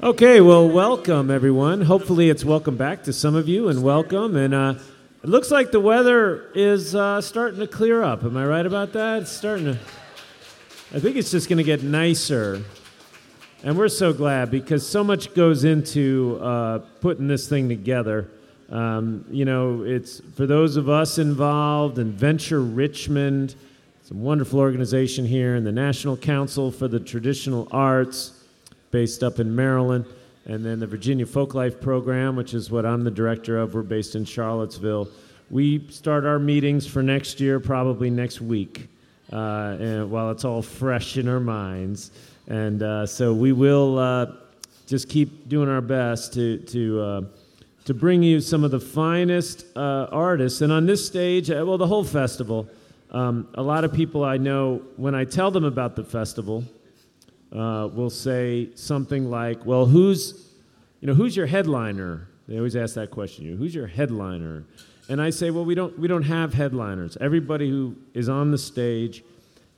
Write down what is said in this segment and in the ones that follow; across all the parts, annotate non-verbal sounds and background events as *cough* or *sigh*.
Okay, well, welcome everyone. Hopefully, it's welcome back to some of you, and welcome. And uh, it looks like the weather is uh, starting to clear up. Am I right about that? It's starting to. I think it's just going to get nicer, and we're so glad because so much goes into uh, putting this thing together. Um, you know, it's for those of us involved in Venture Richmond. It's a wonderful organization here, and the National Council for the Traditional Arts based up in Maryland, and then the Virginia Folklife Program, which is what I'm the director of. We're based in Charlottesville. We start our meetings for next year probably next week, uh, and while it's all fresh in our minds. And uh, so we will uh, just keep doing our best to, to, uh, to bring you some of the finest uh, artists. And on this stage, uh, well, the whole festival, um, a lot of people I know, when I tell them about the festival, uh, will say something like, "Well, who's, you know, who's your headliner?" They always ask that question. You, who's your headliner? And I say, "Well, we don't we don't have headliners. Everybody who is on the stage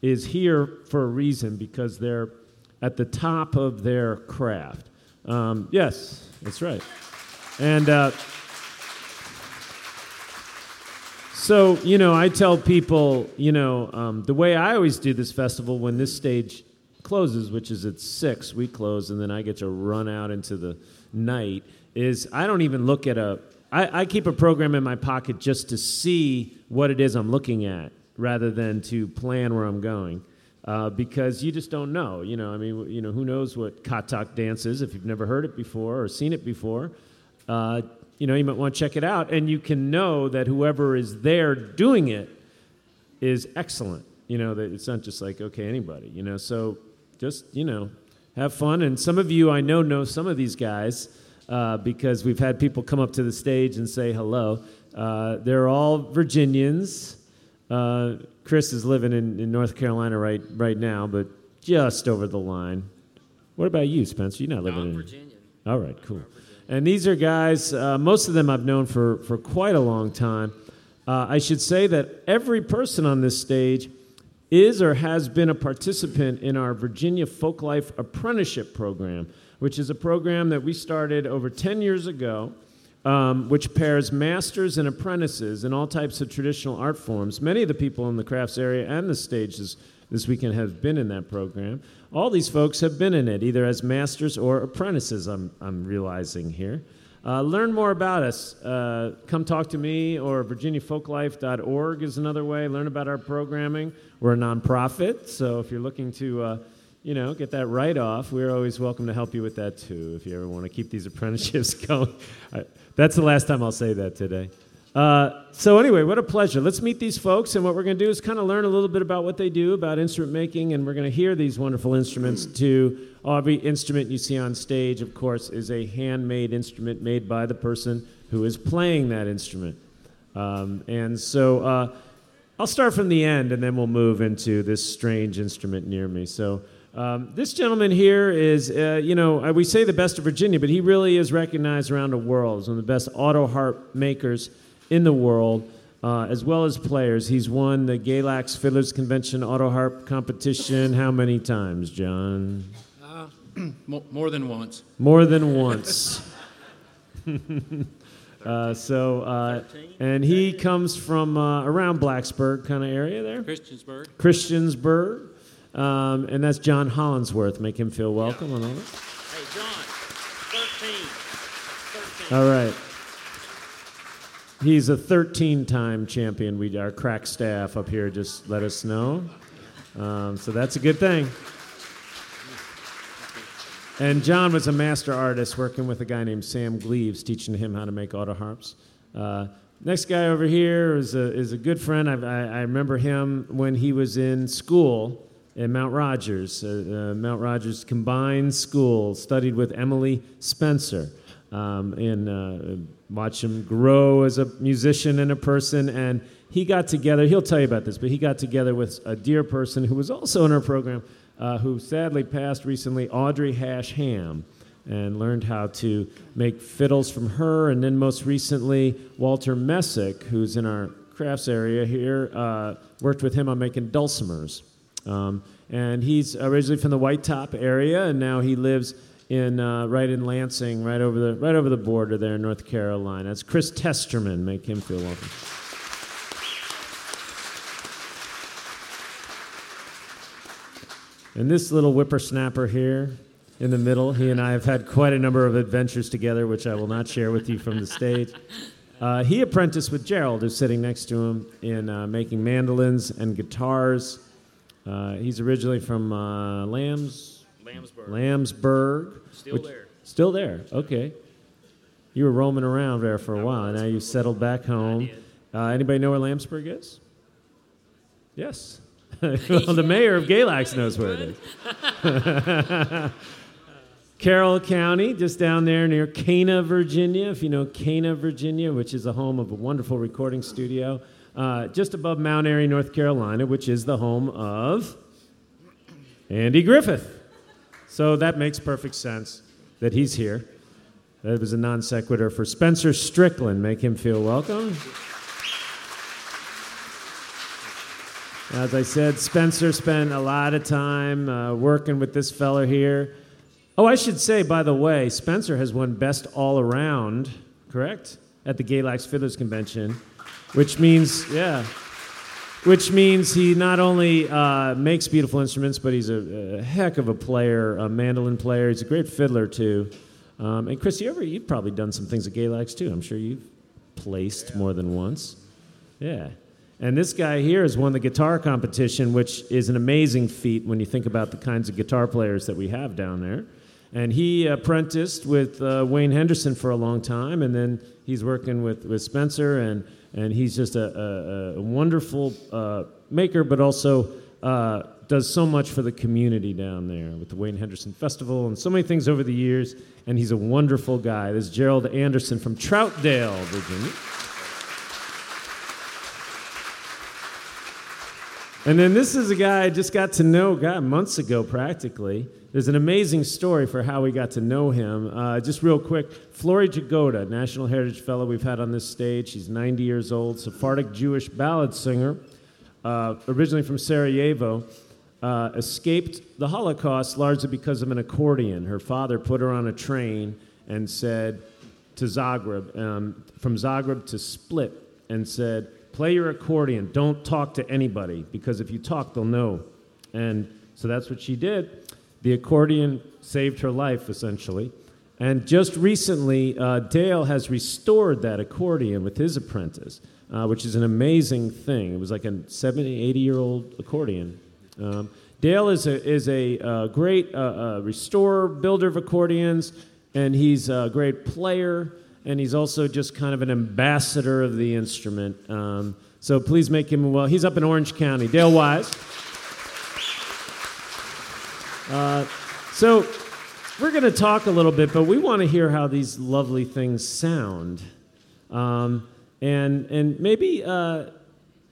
is here for a reason because they're at the top of their craft." Um, yes, that's right. And uh, so, you know, I tell people, you know, um, the way I always do this festival when this stage closes, which is at six, we close, and then I get to run out into the night, is I don't even look at a. I, I keep a program in my pocket just to see what it is I'm looking at rather than to plan where I'm going. Uh, because you just don't know. You know, I mean, you know, who knows what Kathak dance is if you've never heard it before or seen it before. Uh, you know, you might want to check it out, and you can know that whoever is there doing it is excellent. You know, that it's not just like okay, anybody. You know, so just you know, have fun. And some of you I know know some of these guys uh, because we've had people come up to the stage and say hello. Uh, they're all Virginians. Uh, Chris is living in, in North Carolina right right now, but just over the line. What about you, Spencer? You're not living in Virginia. All right, cool. And these are guys. Uh, most of them I've known for for quite a long time. Uh, I should say that every person on this stage is or has been a participant in our Virginia Folklife Apprenticeship Program, which is a program that we started over 10 years ago, um, which pairs masters and apprentices in all types of traditional art forms. Many of the people in the crafts area and the stages this weekend have been in that program. All these folks have been in it, either as masters or apprentices, I'm, I'm realizing here. Uh, learn more about us. Uh, come talk to me, or virginiafolklife.org is another way. Learn about our programming. We're a nonprofit, so if you're looking to, uh, you know, get that write off, we're always welcome to help you with that too. If you ever want to keep these *laughs* apprenticeships going, that's the last time I'll say that today. Uh, so anyway, what a pleasure. Let's meet these folks, and what we're going to do is kind of learn a little bit about what they do, about instrument making, and we're going to hear these wonderful instruments too. Every instrument you see on stage, of course, is a handmade instrument made by the person who is playing that instrument. Um, and so uh, I'll start from the end, and then we'll move into this strange instrument near me. So. Um, this gentleman here is, uh, you know, uh, we say the best of Virginia, but he really is recognized around the world as one of the best auto harp makers in the world, uh, as well as players. He's won the Galax Fiddlers Convention Auto Harp competition how many times, John? Uh, *clears throat* more than once. More than once. *laughs* uh, so, uh, and he comes from uh, around Blacksburg kind of area there. Christiansburg. Christiansburg. Um, and that's John Hollandsworth. Make him feel welcome on all that. Hey, John, 13. 13. All right. He's a 13 time champion. We, our crack staff up here just let us know. Um, so that's a good thing. And John was a master artist working with a guy named Sam Gleaves, teaching him how to make auto harps. Uh, next guy over here is a, is a good friend. I, I, I remember him when he was in school at Mount Rogers, uh, uh, Mount Rogers Combined School, studied with Emily Spencer. Um, and uh, watch him grow as a musician and a person. And he got together, he'll tell you about this, but he got together with a dear person who was also in our program, uh, who sadly passed recently, Audrey Hash Ham, and learned how to make fiddles from her. And then most recently, Walter Messick, who's in our crafts area here, uh, worked with him on making dulcimers. Um, and he's originally from the White Top area, and now he lives in uh, right in Lansing, right over the right over the border there in North Carolina. That's Chris Testerman. Make him feel welcome. And this little whippersnapper here in the middle, he and I have had quite a number of adventures together, which I will not share with you from the stage. Uh, he apprenticed with Gerald, who's sitting next to him, in uh, making mandolins and guitars. Uh, he's originally from uh, Lambs, Lambsburg. Lambsburg. Still which- there. Still there. Okay. You were roaming around there for a I while. and. Now you settled back home. Uh, anybody know where Lambsburg is? Yes. *laughs* well, the mayor of Galax knows where it is. *laughs* Carroll County, just down there near Cana, Virginia. If you know Cana, Virginia, which is the home of a wonderful recording studio, uh, just above Mount Airy, North Carolina, which is the home of Andy Griffith. So that makes perfect sense that he's here. That was a non sequitur for Spencer Strickland. Make him feel welcome. As I said, Spencer spent a lot of time uh, working with this fella here. Oh, I should say, by the way, Spencer has won Best All Around, correct? At the Galax Fiddlers Convention, which means, yeah, which means he not only uh, makes beautiful instruments, but he's a, a heck of a player, a mandolin player. He's a great fiddler, too. Um, and Chris, you ever, you've probably done some things at Galax, too. I'm sure you've placed more than once. Yeah. And this guy here has won the guitar competition, which is an amazing feat when you think about the kinds of guitar players that we have down there. And he apprenticed with uh, Wayne Henderson for a long time, and then he's working with, with Spencer, and, and he's just a, a, a wonderful uh, maker, but also uh, does so much for the community down there with the Wayne Henderson Festival and so many things over the years. And he's a wonderful guy. This is Gerald Anderson from Troutdale, Virginia. And then this is a guy I just got to know, God, months ago practically. There's an amazing story for how we got to know him. Uh, just real quick, Flory Jagoda, National Heritage Fellow we've had on this stage. She's 90 years old, Sephardic Jewish ballad singer, uh, originally from Sarajevo. Uh, escaped the Holocaust largely because of an accordion. Her father put her on a train and said to Zagreb, um, from Zagreb to Split, and said, Play your accordion. Don't talk to anybody because if you talk, they'll know. And so that's what she did. The accordion saved her life, essentially. And just recently, uh, Dale has restored that accordion with his apprentice, uh, which is an amazing thing. It was like a 70, 80 year old accordion. Um, Dale is a, is a uh, great uh, uh, restorer, builder of accordions, and he's a great player, and he's also just kind of an ambassador of the instrument. Um, so please make him well. He's up in Orange County. Dale Wise. Uh, so we're going to talk a little bit, but we want to hear how these lovely things sound. Um, and, and maybe, uh,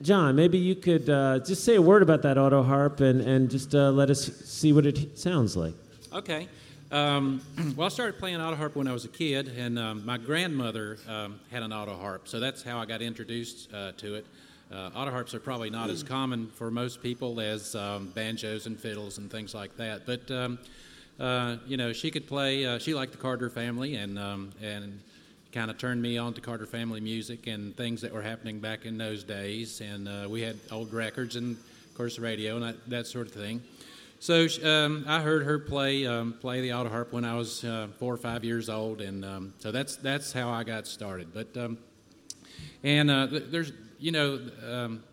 John, maybe you could uh, just say a word about that auto harp and, and just uh, let us see what it sounds like. Okay. Um, well, I started playing auto harp when I was a kid, and um, my grandmother um, had an auto harp, so that's how I got introduced uh, to it. Uh, auto harps are probably not as common for most people as um, banjos and fiddles and things like that, but um, uh, you know, she could play. Uh, she liked the Carter family, and um, and kind of turned me on to Carter family music and things that were happening back in those days. And uh, we had old records and, of course, radio and that, that sort of thing. So um, I heard her play um, play the auto harp when I was uh, four or five years old, and um, so that's that's how I got started. But um, and uh, there's you know um,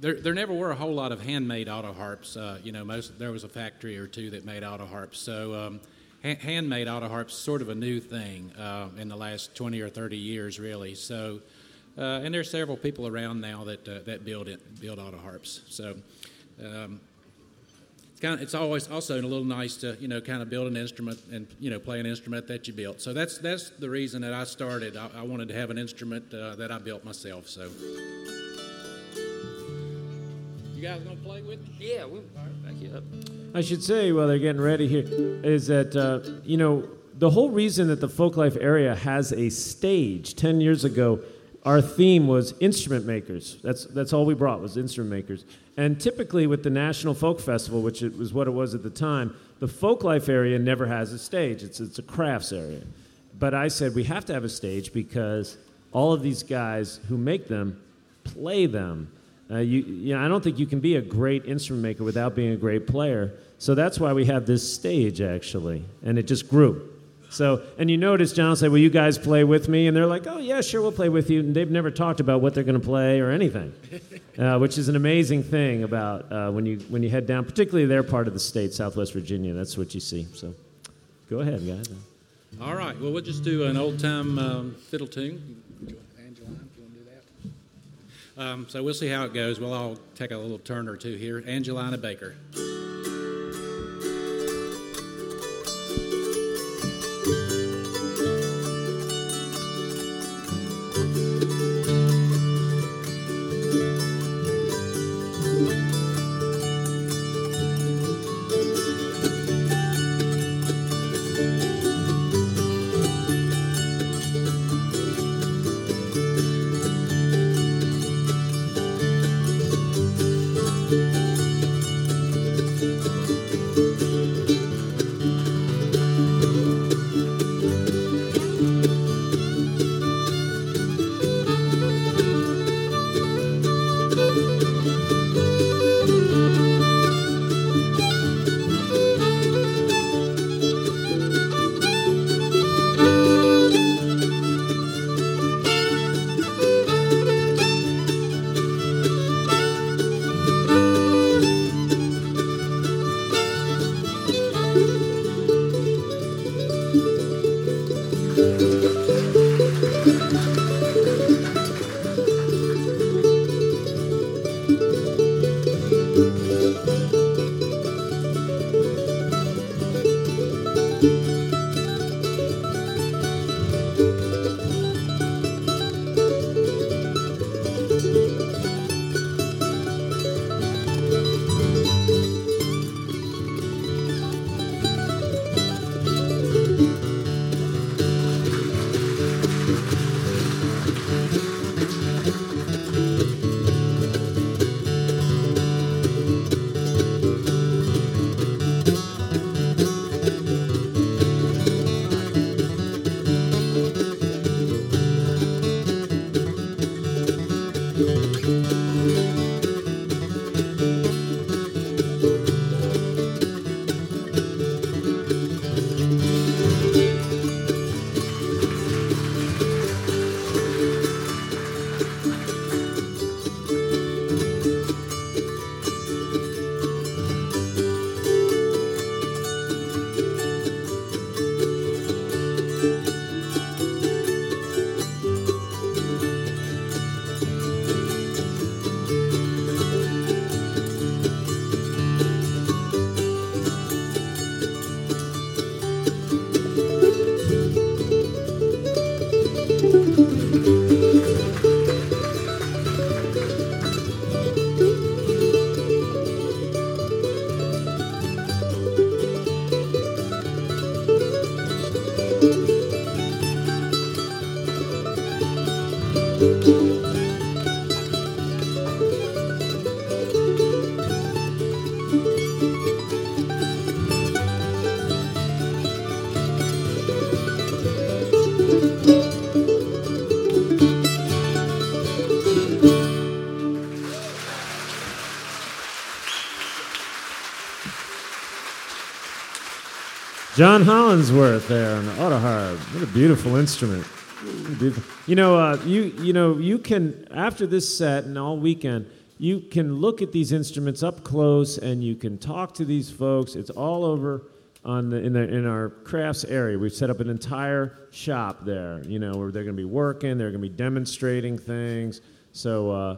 there there never were a whole lot of handmade auto harps. Uh, you know, most there was a factory or two that made auto harps. So um, ha- handmade auto harps sort of a new thing uh, in the last 20 or 30 years, really. So. Uh, and there's several people around now that uh, that build it, build auto harps. So, kind of, it's always also a little nice to you know kind of build an instrument and you know play an instrument that you built. So that's that's the reason that I started. I, I wanted to have an instrument uh, that I built myself. So you guys gonna play with me? Yeah, we'll back you up. I should say, while they're getting ready here, is that, uh, you know, the whole reason that the Folklife area has a stage 10 years ago, our theme was instrument makers. That's, that's all we brought was instrument makers. And typically with the National Folk Festival, which it was what it was at the time, the folk life area never has a stage. It's it's a crafts area. But I said we have to have a stage because all of these guys who make them play them. Uh, you, you know, I don't think you can be a great instrument maker without being a great player. So that's why we have this stage actually, and it just grew. So, and you notice John said, "Will you guys play with me?" And they're like, "Oh yeah, sure, we'll play with you." And they've never talked about what they're going to play or anything, *laughs* uh, which is an amazing thing about uh, when you when you head down, particularly their part of the state, Southwest Virginia. That's what you see. So, go ahead, guys. All right. Well, we'll just do an old time um, fiddle tune. Um, so we'll see how it goes. We'll all take a little turn or two here. Angelina Baker. John Hollandsworth there on the autoharp. What a beautiful instrument. You know, uh, you you know, you can after this set and all weekend, you can look at these instruments up close and you can talk to these folks. It's all over on the in the in our crafts area. We've set up an entire shop there. You know, where they're going to be working. They're going to be demonstrating things. So. Uh,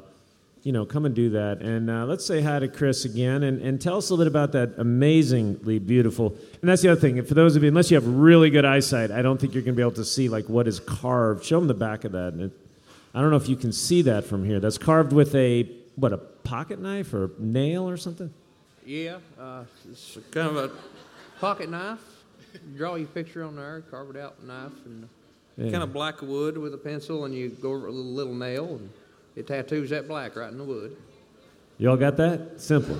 you know, come and do that. And uh, let's say hi to Chris again and, and tell us a little bit about that amazingly beautiful. And that's the other thing. For those of you, unless you have really good eyesight, I don't think you're going to be able to see like what is carved. Show them the back of that. It, I don't know if you can see that from here. That's carved with a what a pocket knife or nail or something. Yeah, uh, it's kind of a pocket knife. Draw your picture on there, carve it out with a knife, and Yeah. kind of black wood with a pencil, and you go over a little, little nail, and it tattoos that black right in the wood. You all got that? Simple.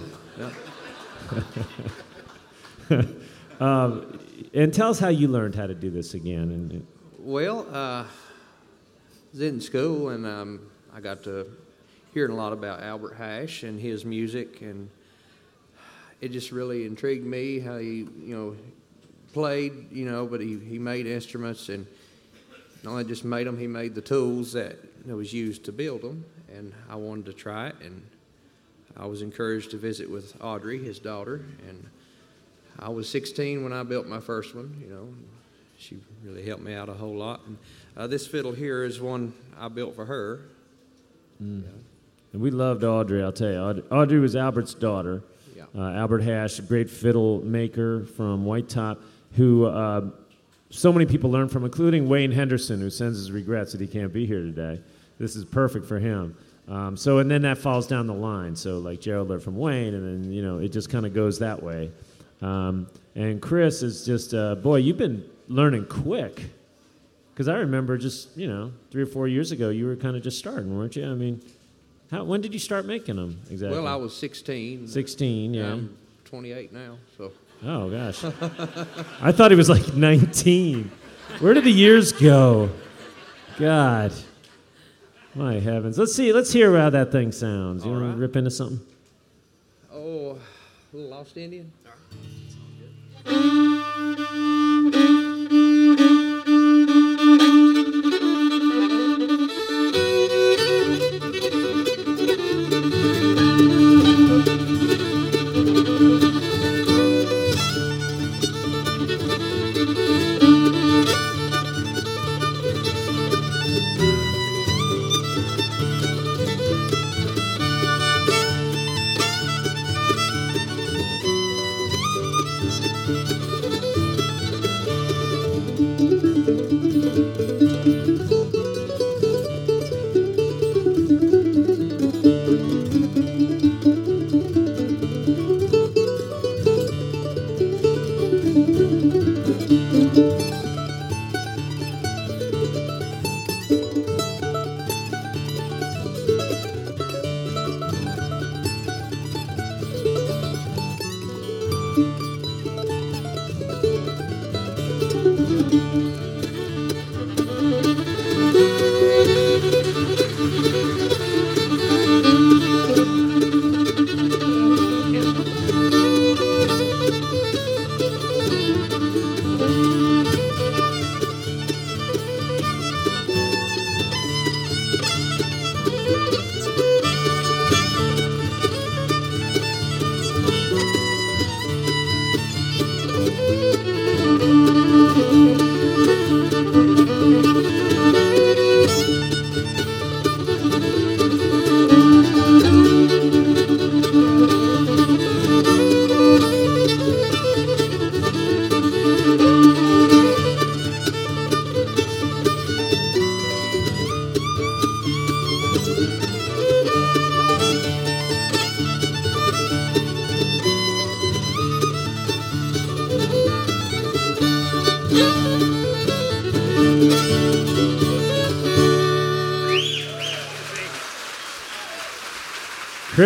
*laughs* Um, and tell us how you learned how to do this again. And Well, uh, I was in school and um, I got to hearing a lot about Albert Hash and his music, and it just really intrigued me how he, you know, played, you know, but he, he made instruments and not only just made them, he made the tools that, that was used to build them, and I wanted to try it, and I was encouraged to visit with Audrey, his daughter, and I was 16 when I built my first one, you know. She really helped me out a whole lot. And uh, this fiddle here is one I built for her. and we loved Audrey, I'll tell you. Audrey was Albert's daughter. Yeah. Uh, Albert Hash, a great fiddle maker from White Top, who uh, so many people learn from, including Wayne Henderson, who sends his regrets that he can't be here today. This is perfect for him. Um, so, and then that falls down the line. So, like Gerald learned from Wayne, and then, you know, it just kind of goes that way. Um, and Chris is just, uh, boy, you've been learning quick. Because I remember just, you know, three or four years ago, you were kind of just starting, weren't you? I mean, how, when did you start making them exactly? Well, I was 16. 16, yeah. I'm 28 now, so. Oh gosh, I thought he was like 19. Where did the years go? God, my heavens. Let's see. Let's hear how that thing sounds. You All want to rip into something? Oh, a little Lost Indian?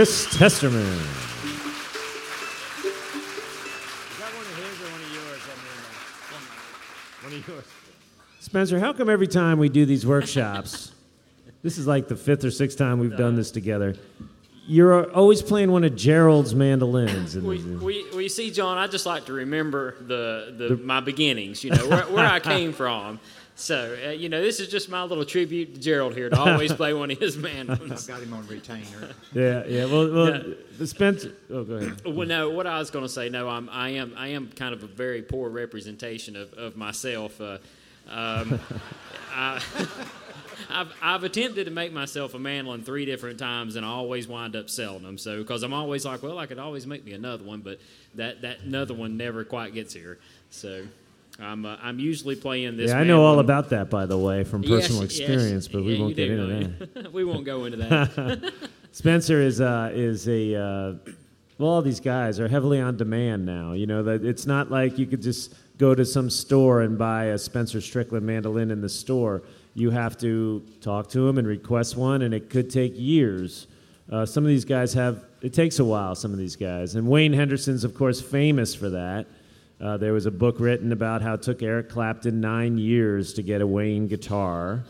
Of yours. Spencer, how come every time we do these workshops, *laughs* this is like the fifth or sixth time we've done this together, you're always playing one of Gerald's mandolins? And We, we, we see, John. I just like to remember the, the, my beginnings. You know where, where I *laughs* came from. So uh, you know, this is just my little tribute to Gerald here to always *laughs* play one of his mandolins. I've got him on retainer. yeah, yeah. Well, well Yeah. the Spencer. Oh, go ahead. Well, no. What I was going to say, no, I'm, I am, I am kind of a very poor representation of, of myself. Uh, um, *laughs* I, *laughs* I've, I've attempted to make myself a mandolin three different times, and I always wind up selling them. So, because I'm always like, well, I could always make me another one, but that, that another one never quite gets here. So, I'm, uh, I'm usually playing this. Yeah, I know all mandolin- about that, by the way, from personal yes. experience, but we Yeah, won't get into that. *laughs* we won't go into that. *laughs* *laughs* Spencer is uh, is a uh, well, all these guys are heavily on demand now. You know that it's not like you could just go to some store and buy a Spencer Strickland mandolin in the store. You have to talk to them and request one, and it could take years. Uh, some of these guys have it takes a while. Some of these guys, and Wayne Henderson's of course famous for that. Uh, there was a book written about how it took Eric Clapton nine years to get a Wayne guitar.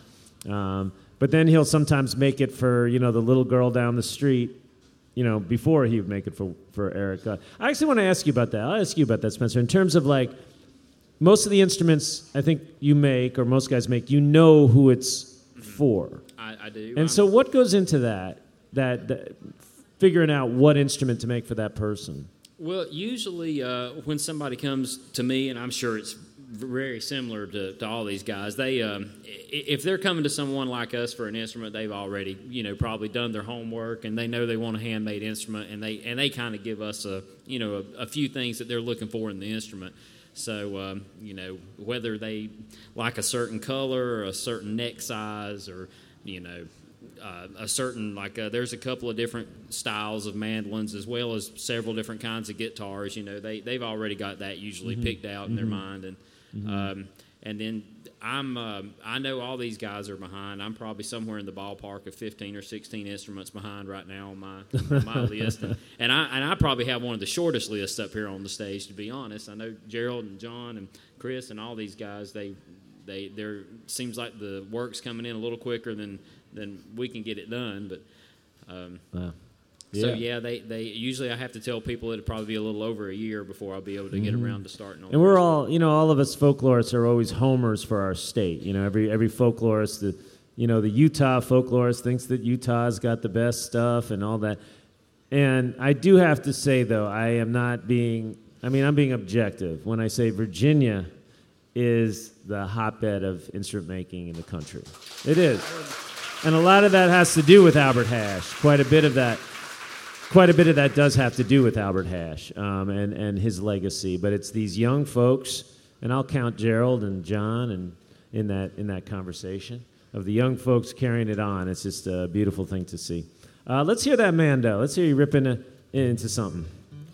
Um, but then he'll sometimes make it for you know the little girl down the street you know, before he would make it for, for Eric. Uh, I actually want to ask you about that. I'll ask you about that, Spencer. In terms of like, most of the instruments I think you make, or most guys make, you know who it's for. I, I do. And I'm- so, what goes into that, that? That figuring out what instrument to make for that person. Well, usually uh, when somebody comes to me, and I'm sure it's very similar to, to all these guys, they um, if they're coming to someone like us for an instrument, they've already you know probably done their homework and they know they want a handmade instrument, and they and they kind of give us a you know a, a few things that they're looking for in the instrument. So um, you know whether they like a certain color or a certain neck size or you know uh, a certain like uh, there's a couple of different styles of mandolins as well as several different kinds of guitars you know they they've already got that usually picked out in their mind and um, and then I'm um I know all these guys are behind. I'm probably somewhere in the ballpark of 15 or 16 instruments behind right now on my my *laughs* list. And, and I and I probably have one of the shortest lists up here on the stage to be honest. I know Gerald and John and Chris and all these guys they they there seems like the work's coming in a little quicker than than we can get it done. But um, Wow. so yeah, they, they usually I have to tell people it'll probably be a little over a year before I'll be able to get around to starting on. Mm-hmm. And we're all, you know, all of us folklorists are always homers for our state. You know, every every folklorist, the, you know, the Utah folklorist thinks that Utah's got the best stuff and all that. And I do have to say, though, I am not being. I mean, I'm being objective when I say Virginia is the hotbed of instrument making in the country. It is, and a lot of that has to do with Albert Hash. Quite a bit of that quite a bit of that does have to do with Albert Hash um, and, and his legacy. But it's these young folks, and I'll count Gerald and John and in that in that conversation of the young folks carrying it on. It's just a beautiful thing to see. Uh, let's hear that Mando. Let's hear you ripping uh into something.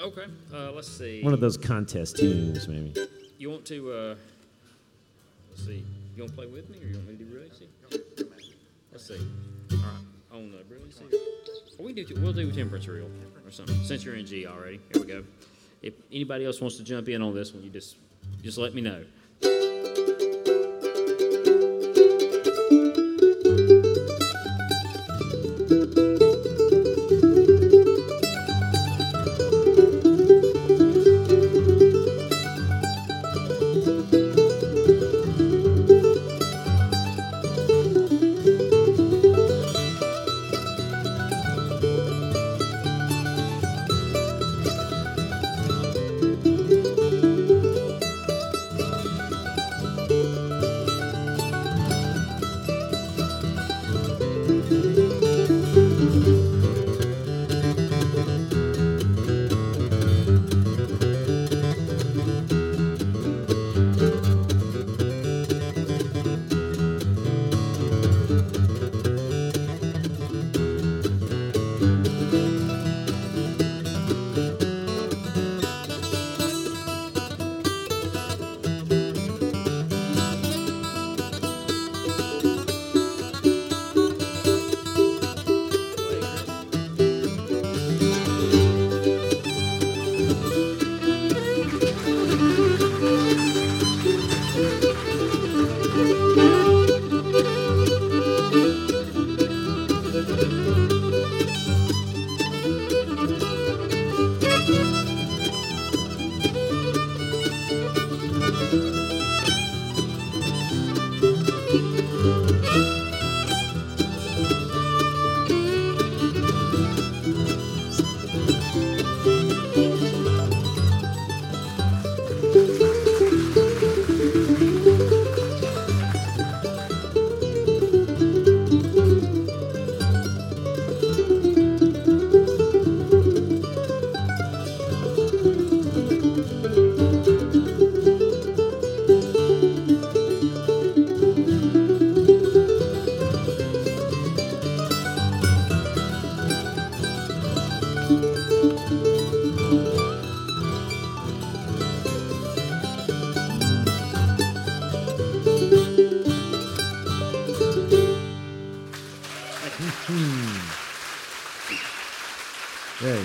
Okay, uh, let's see. One of those contest tunes, maybe. You want to? Uh, let's see. You want to play with me, or you want me to do really see? Let's see. All right, on the we do. We'll do temperance reel or something. Since you're in G already, here we go. If anybody else wants to jump in on this one, you just just let me know.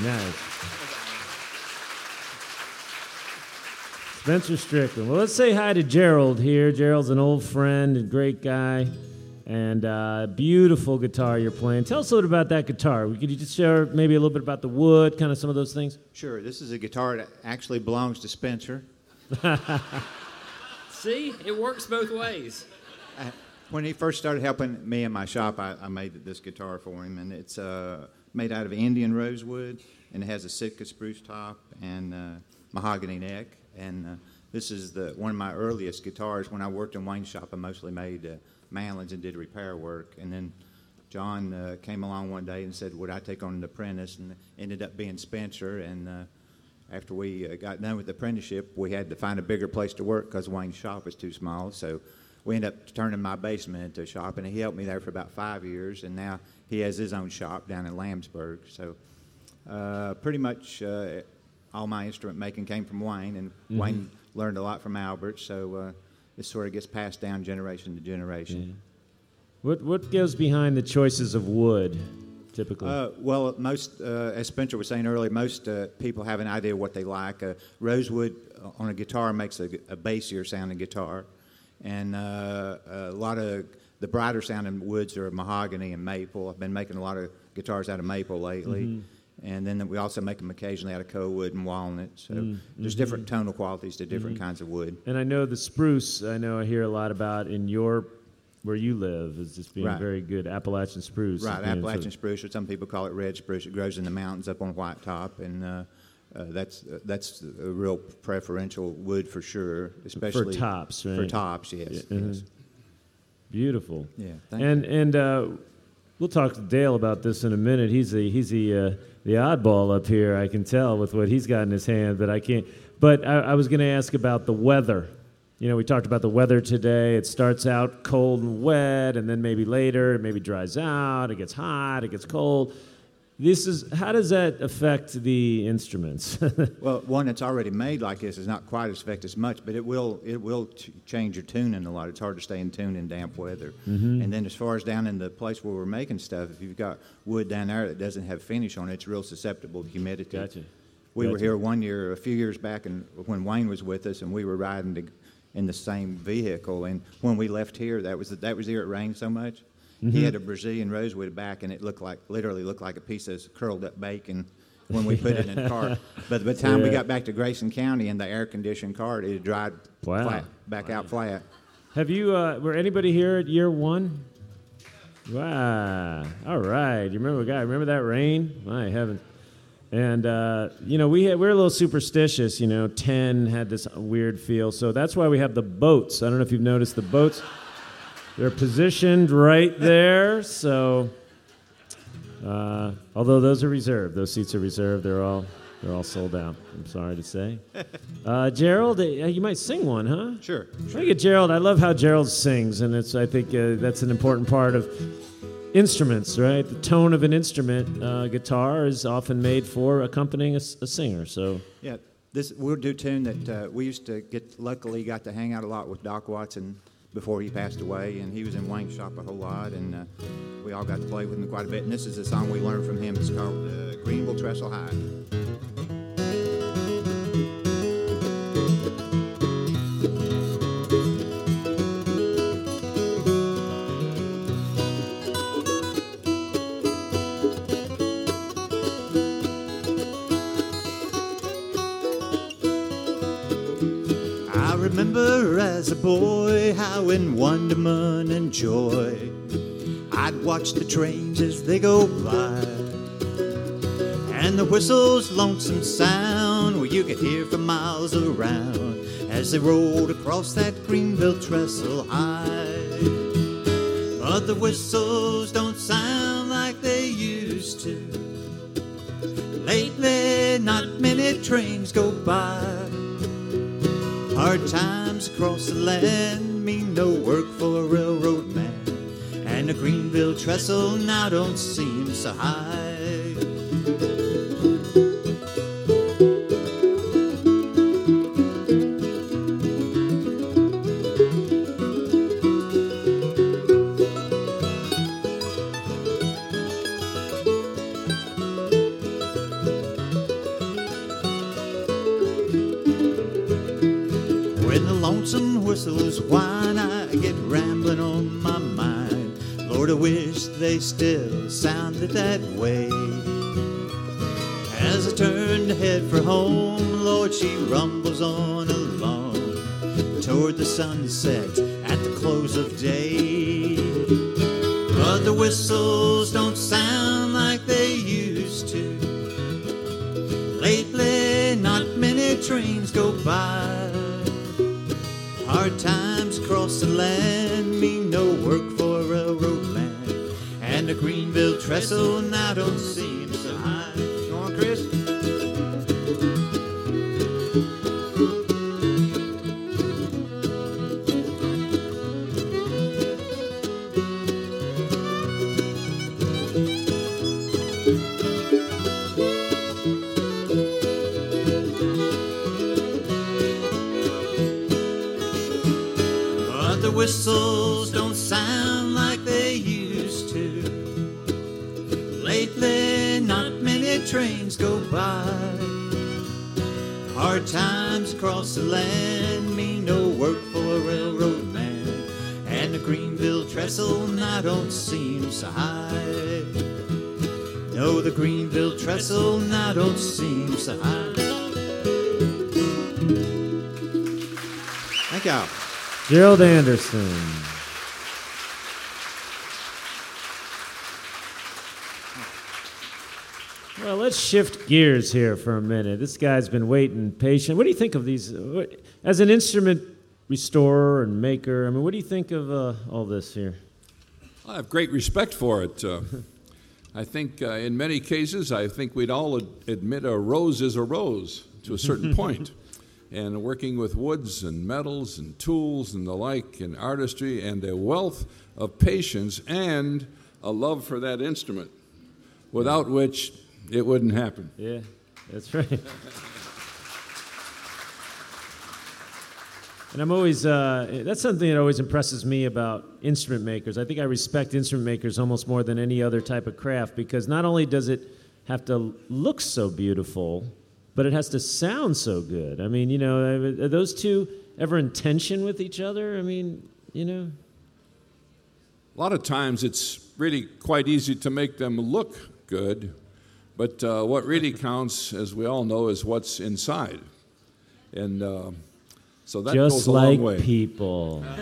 Nice. Spencer Strickland. Well, let's say hi to Gerald here. Gerald's an old friend and great guy, and uh, beautiful guitar you're playing. Tell us a little about that guitar. Could you just share maybe a little bit about the wood, kind of some of those things? Sure. This is a guitar that actually belongs to Spencer. *laughs* See, it works both ways. Uh, when he first started helping me in my shop, I, I made this guitar for him, and it's uh, made out of Indian rosewood, and it has a Sitka spruce top and uh, mahogany neck. And uh, this is the one of my earliest guitars. When I worked in Wayne's shop, I mostly made uh, and did repair work. And then John uh, came along one day and said, "Would I take on an apprentice?" And ended up being Spencer. And uh, after we uh, got done with the apprenticeship, we had to find a bigger place to work because Wayne's shop was too small. So we ended up turning my basement into a shop, and he helped me there for about five years. And now he has his own shop down in Lambsburg. So uh, pretty much uh, all my instrument making came from Wayne, and mm-hmm. Wayne learned a lot from Albert. So uh, this sort of gets passed down generation to generation. Yeah. What what goes behind the choices of wood? Typically, uh, well, most uh, as Spencer was saying earlier, most uh, people have an idea of what they like. rosewood on a guitar makes a, a bassier sounding guitar, and a lot of the brighter sounding woods are mahogany and maple. I've been making a lot of guitars out of maple lately. Mm-hmm and then we also make them occasionally out of koa wood and walnut. So mm-hmm. there's different tonal qualities to different mm-hmm. kinds of wood. And I know the spruce. I know I hear a lot about in your where you live is just being right. very good Appalachian spruce. Right, Appalachian sort of spruce, or some people call it red spruce. It grows in the mountains up on white top, and uh, uh, that's uh, that's a real preferential wood for sure, especially for tops. Right? For tops, yes. Yeah. Mm-hmm. yes. Beautiful. Yeah. and you. and uh, we'll talk to Dale about this in a minute. He's the he's the uh, the oddball up here. I can tell with what he's got in his hand, but I can't. But I, I was going to ask about the weather. You know, we talked about the weather today. It starts out cold and wet, and then maybe later it maybe dries out. It gets hot. It gets cold. This is how does that affect the instruments? *laughs* well, one that's already made like this is not quite as affect as much, but it will it will ch- change your tuning a lot. It's hard to stay in tune in damp weather. Mm-hmm. And then as far as down in the place where we're making stuff, if you've got wood down there that doesn't have finish on it, it's real susceptible to humidity. Gotcha. We gotcha. were here one year, a few years back, and when Wayne was with us, and we were riding to, in the same vehicle. And when we left here, that was the, that was the year it rained so much Mm-hmm. He had a Brazilian rosewood back, and it looked like literally looked like a piece of curled up bacon when we put it in the car. *laughs* But by the time yeah. we got back to Grayson County in the air conditioned car, it had dried wow. flat, back wow. out flat. Have you? Uh, were anybody here at year one? Wow! All right. You remember, guy? Remember that rain? My heavens! And uh, you know, we had, we're a little superstitious. You know, ten had this weird feel, so that's why we have the boats. I don't know if you've noticed the boats. They're positioned right there. So, uh, although those are reserved, those seats are reserved. They're all they're all sold out. I'm sorry to say. *laughs* Uh, Gerald, uh, you might sing one, huh? Sure. sure. Look Gerald. I love how Gerald sings, and it's I think uh, that's an important part of instruments, right? The tone of an instrument, uh, guitar, is often made for accompanying a, a singer. So yeah, this we'll do tune that uh, we used to get. Luckily, got to hang out a lot with Doc Watson before he passed away, and he was in Wayne's shop a whole lot, and uh, we all got to play with him quite a bit. And this is a song we learned from him. It's called uh, Greenville Trestle High. Remember as a boy how in wonderment and joy I'd watch the trains as they go by. And the whistle's lonesome sound where you could hear for miles around as they rolled across that Greenville trestle high. But the whistles don't sound like they used to. Lately, not many trains go by. Hard times across the land mean no work for a railroad man, and the Greenville trestle now don't seem so high. At the close of day. But the whistles don't sound like they used to. Lately, not many trains go by. Hard times cross the land mean no work for a railroad man. And the Greenville trestle now don't seem whistles don't sound like they used to. Lately, not many trains go by. Hard times across the land mean no work for a railroad man. And the Greenville trestle now don't seem so high. No, the Greenville trestle now don't seem so high. Thank y'all. Gerald Anderson. Well, let's shift gears here for a minute. This guy's been waiting patient. What do you think of these? what- As an instrument restorer and maker, I mean, what do you think of uh, all this here? I have great respect for it. Uh, *laughs* I think uh, in many cases, I think we'd all ad- admit a rose is a rose to a certain *laughs* point. And working with woods and metals and tools and the like and artistry and a wealth of patience and a love for that instrument, without which it wouldn't happen. Yeah, that's right. *laughs* And I'm always, uh, that's something that always impresses me about instrument makers. I think I respect instrument makers almost more than any other type of craft because not only does it have to look so beautiful, but it has to sound so good. I mean, you know, are those two ever in tension with each other? I mean, you know? A lot of times it's really quite easy to make them look good, but uh, what really *laughs* counts, as we all know, is what's inside. And uh, so that Just goes a like long way. people. *laughs*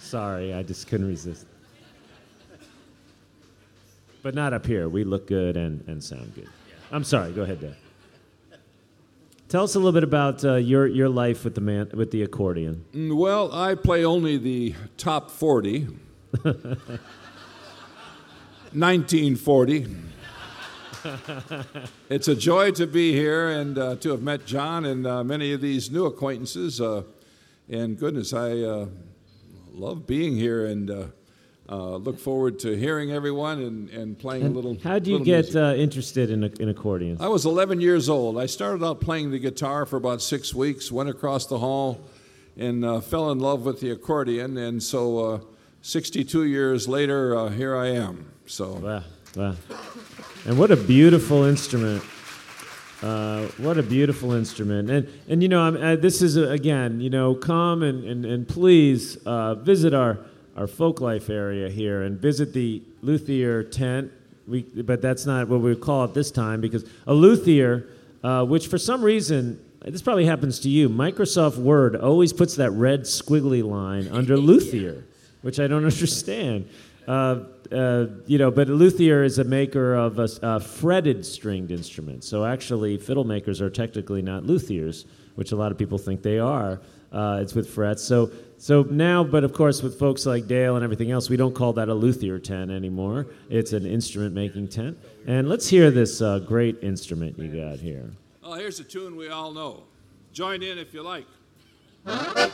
Sorry, I just couldn't resist. But not up here. We look good and, and sound good. I'm sorry. Go ahead, Dad. Tell us a little bit about uh, your, your life with the man with the accordion. Mm, Well, I play only the top 40. *laughs* 1940. it's a joy to be here and uh, to have met John and uh, many of these new acquaintances. Uh, and goodness, I uh, love being here and uh, look forward to hearing everyone and, and playing a little. How do you get uh, interested in, in accordions? I was 11 years old. I started out playing the guitar for about six weeks, went across the hall, and uh, fell in love with the accordion. And so, uh, 62 years later, uh, here I am. So, Wow, wow. And what a beautiful instrument. Uh, what a beautiful instrument. And, and you know, I'm, uh, this is, uh, again, you know, come and, and, and please uh, visit our, our folk life area here and visit the luthier tent. We, but that's not what we call it this time because a luthier, uh, which for some reason, this probably happens to you, Microsoft Word always puts that red squiggly line under *laughs* luthier, which I don't understand. Uh, uh, you know, but a luthier is a maker of a, a fretted stringed instrument. So actually, fiddle makers are technically not luthiers, which a lot of people think they are. Uh, it's with frets. So, so now, but of course, with folks like Dale and everything else, we don't call that a luthier tent anymore. It's an instrument making tent. And let's hear this uh, great instrument you got here. oh, here's a tune we all know. Join in if you like. *laughs*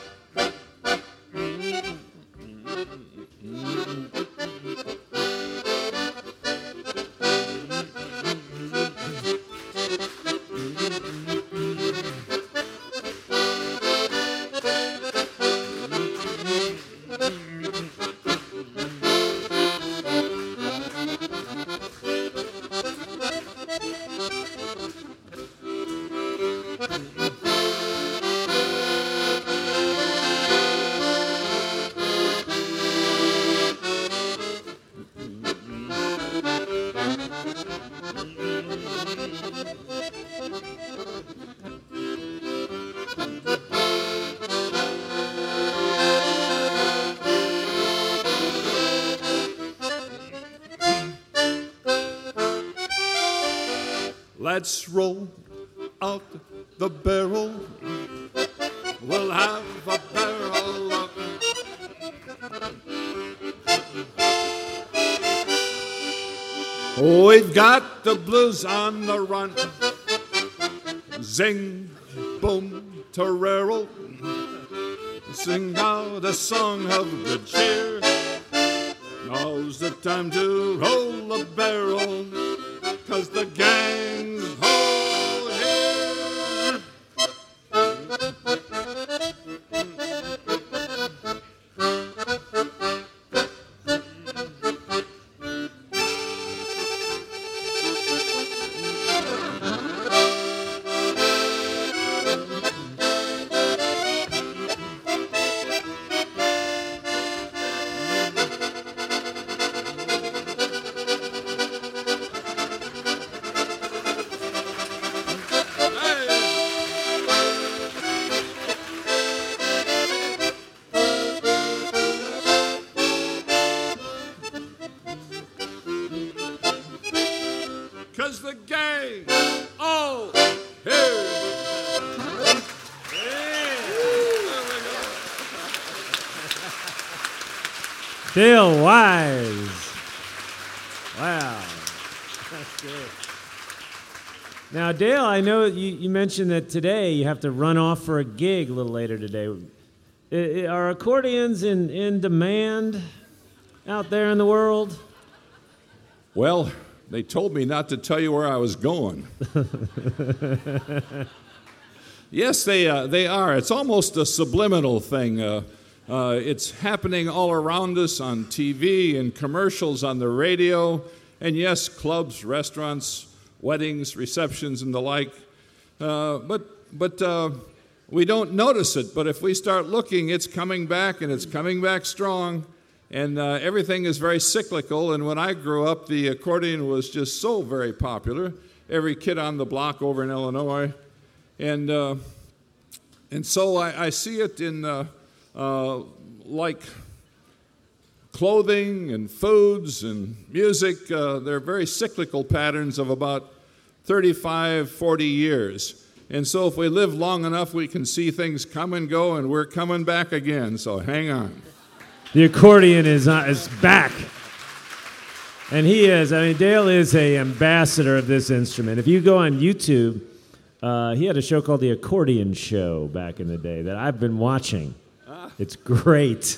Let's roll out the barrel. We'll have a barrel of. We've got the blues on the run. Zing, boom, torero. Sing out a song of good cheer. Now's the time to roll the barrel, cause the gang's mentioned that today you have to run off for a gig a little later today. Are accordions in, in demand out there in the world? Well, they told me not to tell you where I was going. *laughs* yes, they, uh, they are. It's almost a subliminal thing. Uh, uh, it's happening all around us on TV and commercials on the radio, and yes, clubs, restaurants, weddings, receptions, and the like. Uh, but but uh, we don't notice it. But if we start looking, it's coming back, and it's coming back strong. And uh, everything is very cyclical. And when I grew up, the accordion was just so very popular. Every kid on the block over in Illinois, and uh, and so I, I see it in uh, like clothing and foods and music. They're very cyclical patterns of about 35, 40 years. And so if we live long enough, we can see things come and go, and we're coming back again. So hang on. The accordion is, uh, is back. And he is, I mean, Dale is a ambassador of this instrument. If you go on YouTube, uh, he had a show called The Accordion Show back in the day that I've been watching. It's great.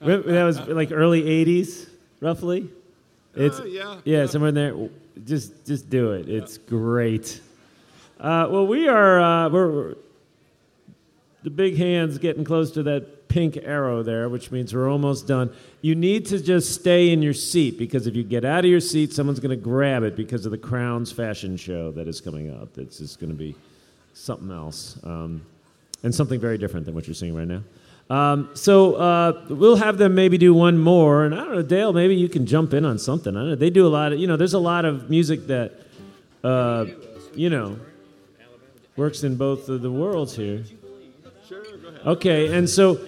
that was like early 80s, roughly. It's, Uh, yeah, yeah, yeah. somewhere in there. Just, just do it. It's great. Uh, well, we are, uh, we're, we're- the big hand's getting close to that pink arrow there, which means we're almost done. You need to just stay in your seat because if you get out of your seat, someone's going to grab it because of the Crown's fashion show that is coming up. That's just going to be something else um, and something very different than what you're seeing right now. Um, so uh, we'll have them maybe do one more, and I don't know, Dale. Maybe you can jump in on something. I don't know. They do a lot of, you know. There's a lot of music that, uh, you know, works in both of the worlds here. Okay, and so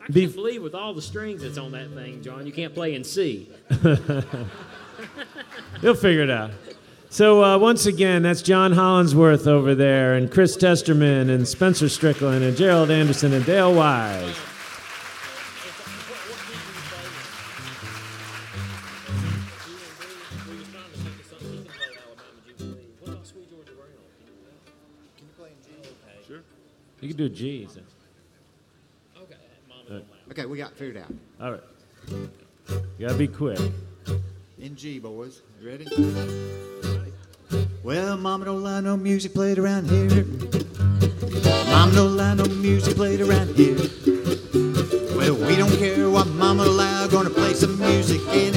I can't believe with all the strings that's on that thing, John, you can't play in C. *laughs* they'll figure it out. So uh, once again, that's John Hollandsworth over there, and Chris Testerman, and Spencer Strickland, and Gerald Anderson, and Dale Wise. Sure, you can do G. so- Okay, we got figured out. All right. You gotta be quick. In G, boys. You ready? Well, Mama don't allow no music played around here. Mama don't allow no music played around here. Well, we don't care what Mama allow. Gonna play some music anyhow.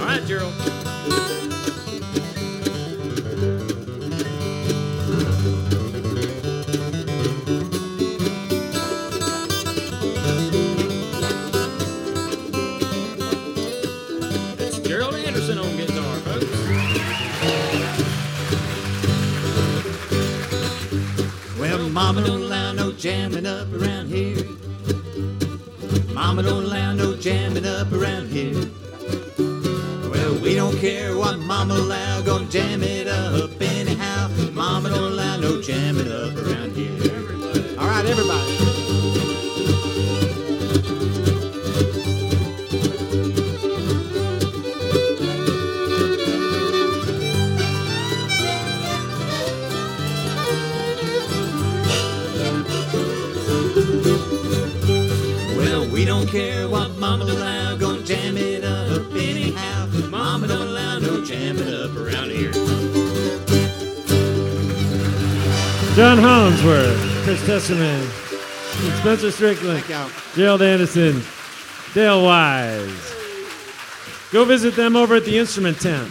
All right, Gerald. It's Gerald Anderson on guitar. Well, Mama don't allow no jamming up around here. Mama don't allow no jamming up around here care what mama allow, gonna jam it up anyhow. Mama don't allow no jam it up around here. Everybody. All right, everybody. Well, we don't care what mama allow. up around here. John Hollandsworth, Chris Testerman, Spencer Strickland, Gerald Anderson, Dale Wise. Go visit them over at the instrument tent.